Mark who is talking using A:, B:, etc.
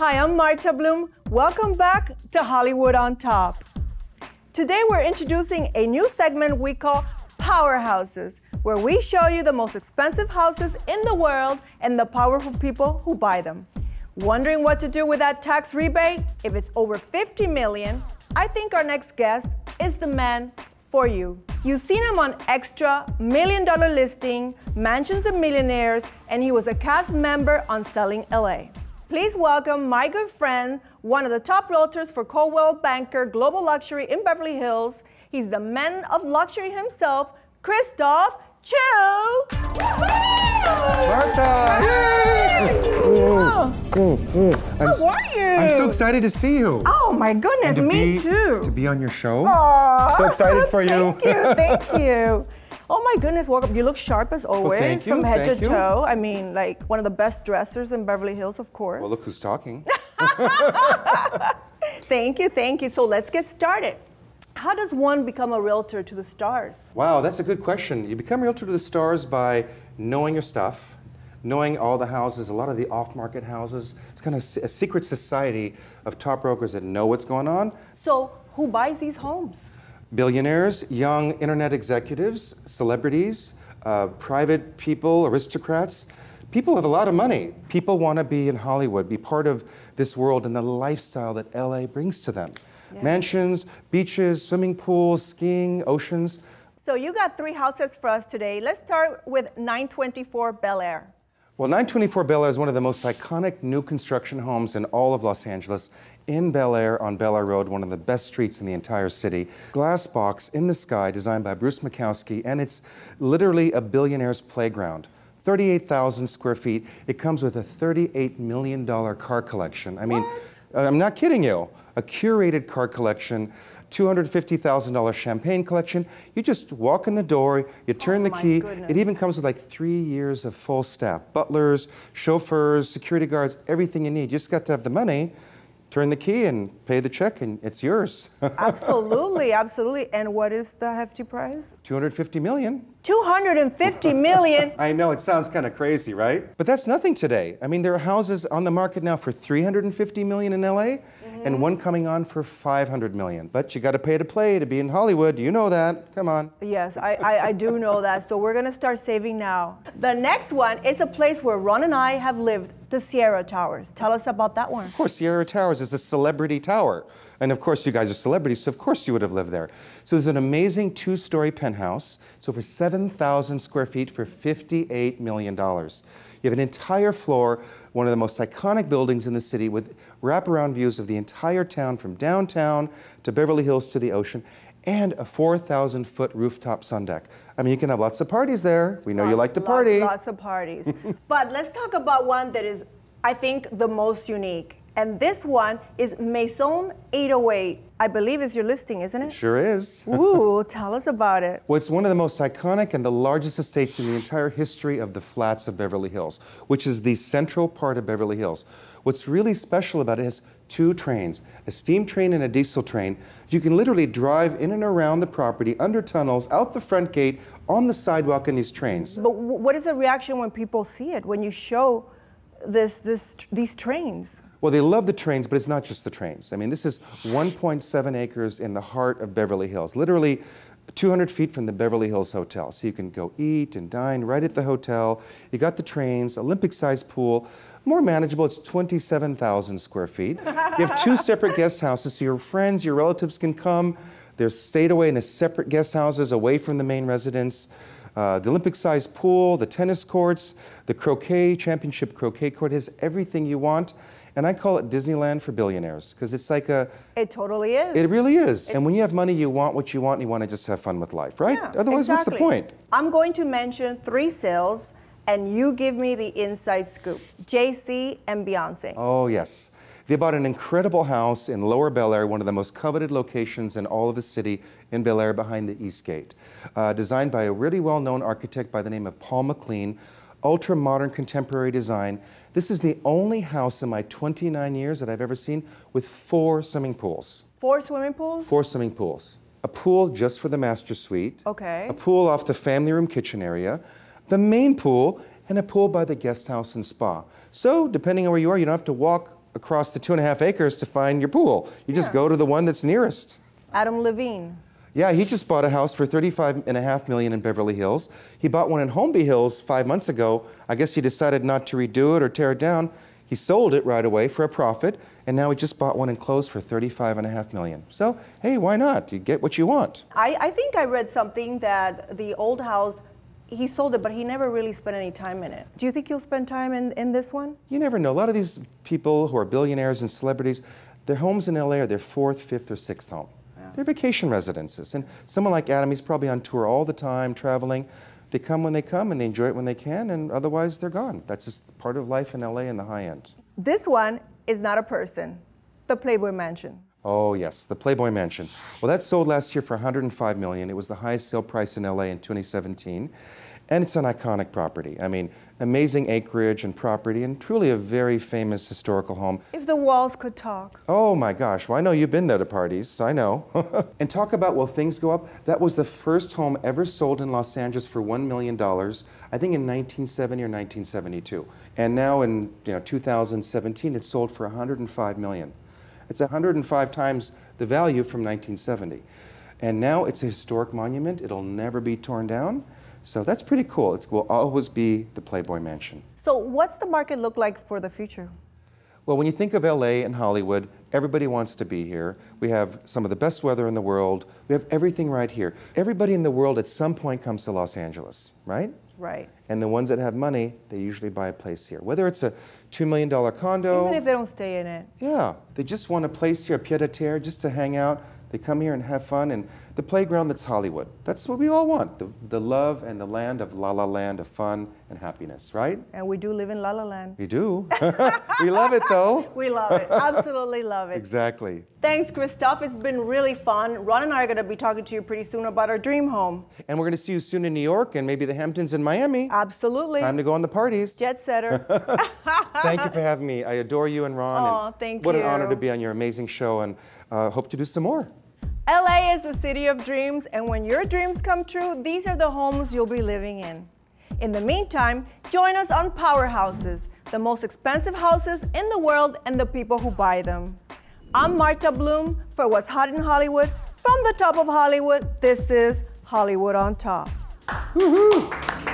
A: Hi, I'm Marta Bloom. Welcome back to Hollywood on Top. Today we're introducing a new segment we call Powerhouses, where we show you the most expensive houses in the world and the powerful people who buy them. Wondering what to do with that tax rebate? If it's over 50 million, I think our next guest is the man for you. You've seen him on Extra, Million Dollar Listing, Mansions of Millionaires, and he was a cast member on Selling LA. Please welcome my good friend, one of the top realtors for Coldwell Banker Global Luxury in Beverly Hills. He's the man of luxury himself, Christophe Choo.
B: Marta! Yay! I'm,
A: How are you?
B: I'm so excited to see you.
A: Oh my goodness, me
B: be,
A: too.
B: To be on your show.
A: Aw.
B: So excited for you.
A: thank you, thank you. Oh my goodness, welcome. You look sharp as always,
B: you,
A: from head
B: thank
A: to
B: you.
A: toe. I mean, like one of the best dressers in Beverly Hills, of course.
B: Well, look who's talking.
A: Thank you, thank you. So let's get started. How does one become a realtor to the stars?
B: wow, that's a good question. You become a realtor to the stars by knowing your stuff, knowing all the houses, a lot of the off-market houses. It's kind of a secret society of top brokers that know what's going on.
A: So, who buys these homes?
B: Billionaires, young internet executives, celebrities, uh, private people, aristocrats. People have a lot of money. People want to be in Hollywood, be part of this world and the lifestyle that LA brings to them. Mansions, beaches, swimming pools, skiing, oceans.
A: So, you got three houses for us today. Let's start with 924 Bel Air.
B: Well, 924 Bel Air is one of the most iconic new construction homes in all of Los Angeles. In Bel Air on Bel Air Road, one of the best streets in the entire city. Glass box in the sky, designed by Bruce Makowsky, and it's literally a billionaire's playground. 38,000 square feet. It comes with a $38 million car collection. I mean, I'm not kidding you. A curated car collection. $250,000 champagne collection. You just walk in the door, you turn
A: Oh
B: the key.
A: goodness.
B: It even comes with like three years of full staff butlers, chauffeurs, security guards, everything you need. You just got to have the money, turn the key, and pay the check, and it's yours.
A: Absolutely, absolutely. And what is the hefty price?
B: 250 million.
A: 250 million.
B: I know it sounds kind of crazy, right? But that's nothing today. I mean, there are houses on the market now for 350 million in LA, mm-hmm. and one coming on for 500 million. But you got to pay to play to be in Hollywood. You know that. Come on.
A: Yes, I, I, I do know that. So we're gonna start saving now. The next one is a place where Ron and I have lived, the Sierra Towers. Tell us about that one.
B: Of course, Sierra Towers is a celebrity tower. And of course, you guys are celebrities, so of course you would have lived there. So there's an amazing two story penthouse. It's over 7,000 square feet for $58 million. You have an entire floor, one of the most iconic buildings in the city, with wraparound views of the entire town from downtown to Beverly Hills to the ocean, and a 4,000 foot rooftop sun deck. I mean, you can have lots of parties there. We know you like to
A: Lots-
B: party.
A: Lots of parties. but let's talk about one that is, I think, the most unique. And this one is Maison 808. I believe is your listing, isn't it?
B: Sure is.
A: Ooh, tell us about it.
B: Well, it's one of the most iconic and the largest estates in the entire history of the flats of Beverly Hills, which is the central part of Beverly Hills. What's really special about it is two trains, a steam train and a diesel train. You can literally drive in and around the property, under tunnels, out the front gate, on the sidewalk in these trains.
A: But what is the reaction when people see it, when you show this, this, these trains?
B: Well, they love the trains, but it's not just the trains. I mean, this is 1.7 acres in the heart of Beverly Hills, literally 200 feet from the Beverly Hills Hotel. So you can go eat and dine right at the hotel. You got the trains, Olympic sized pool. More manageable, it's 27,000 square feet. You have two separate guest houses, so your friends, your relatives can come. They're stayed away in a separate guest houses away from the main residence. Uh, the Olympic sized pool, the tennis courts, the croquet, championship croquet court has everything you want. And I call it Disneyland for billionaires because it's like a,
A: It totally is.
B: it really is. And when you have money, you want what you want and you want to just have fun with life, right?
A: Yeah,
B: Otherwise, what's the point?
A: I'm going to mention three sales, and you give me the inside scoop. Jay-Z and Beyonce.
B: Oh, yes. They bought an incredible house in Lower Bel Air, one of the most coveted locations in all of the city in Bel Air behind the East Gate. Uh, designed by a really well known architect by the name of Paul McClean, ultra modern contemporary design. This is the only house in my 29 years that I've ever seen with four swimming pools.
A: Four swimming pools.
B: Four swimming pools. A pool just for the master suite.
A: Okay.
B: A pool off the family room kitchen area. The main pool, and a pool by the guest house and spa. So, depending on where you are, you don't have to walk across the two and a half acres to find your pool. You just go to the one that's nearest.
A: Adam Levine.
B: Yeah, he just bought a house for 35 and a half million in Beverly Hills. He bought one in Holmby Hills five months ago. I guess he decided not to redo it or tear it down. He sold it right away for a profit, and now he just bought one enclosed for 35 and a half million. So, hey, why not? You get what you want.
A: I, I think I read something that the old house, he sold it, but he never really spent any time in it. Do you think he'll spend time in, in this one?
B: You never know. A lot of these people who are billionaires and celebrities, their homes in LA are their fourth, fifth, or sixth home. They're vacation residences. And someone like Adam, he's probably on tour all the time, traveling. They come when they come and they enjoy it when they can, and otherwise they're gone. That's just part of life in LA in the high end.
A: This one is not a person, the Playboy Mansion.
B: Oh yes, the Playboy Mansion. Well, that sold last year for 105 million. It was the highest sale price in LA in 2017, and it's an iconic property. I mean, amazing acreage and property, and truly a very famous historical home.
A: If the walls could talk.
B: Oh my gosh, well, I know you've been there to parties, I know. and talk about will things go up? That was the first home ever sold in Los Angeles for $1 million, I think in 1970 or 1972. And now in you know, 2017, it sold for 105 million. It's 105 times the value from 1970. And now it's a historic monument. It'll never be torn down. So that's pretty cool. It will always be the Playboy Mansion.
A: So, what's the market look like for the future?
B: Well, when you think of LA and Hollywood, everybody wants to be here. We have some of the best weather in the world. We have everything right here. Everybody in the world at some point comes to Los Angeles, right?
A: Right.
B: And the ones that have money, they usually buy a place here. Whether it's a $2 million condo.
A: Even if they don't stay in it.
B: Yeah, they just want a place here, a pied a terre, just to hang out. They come here and have fun, and the playground that's Hollywood. That's what we all want the, the love and the land of la la land of fun and happiness, right?
A: And we do live in La La Land.
B: We do. we love it though.
A: We love it. Absolutely love it.
B: Exactly.
A: Thanks, Christophe. It's been really fun. Ron and I are going to be talking to you pretty soon about our dream home.
B: And we're going to see you soon in New York and maybe the Hamptons and Miami.
A: Absolutely.
B: Time to go on the parties.
A: Jet setter.
B: Thank you for having me. I adore you and Ron. And
A: thank
B: what an honor to be on your amazing show and uh, hope to do some more.
A: LA is the city of dreams, and when your dreams come true, these are the homes you'll be living in. In the meantime, join us on Powerhouses, the most expensive houses in the world and the people who buy them. I'm Marta Bloom for What's Hot in Hollywood. From the top of Hollywood, this is Hollywood on Top.
B: Woohoo!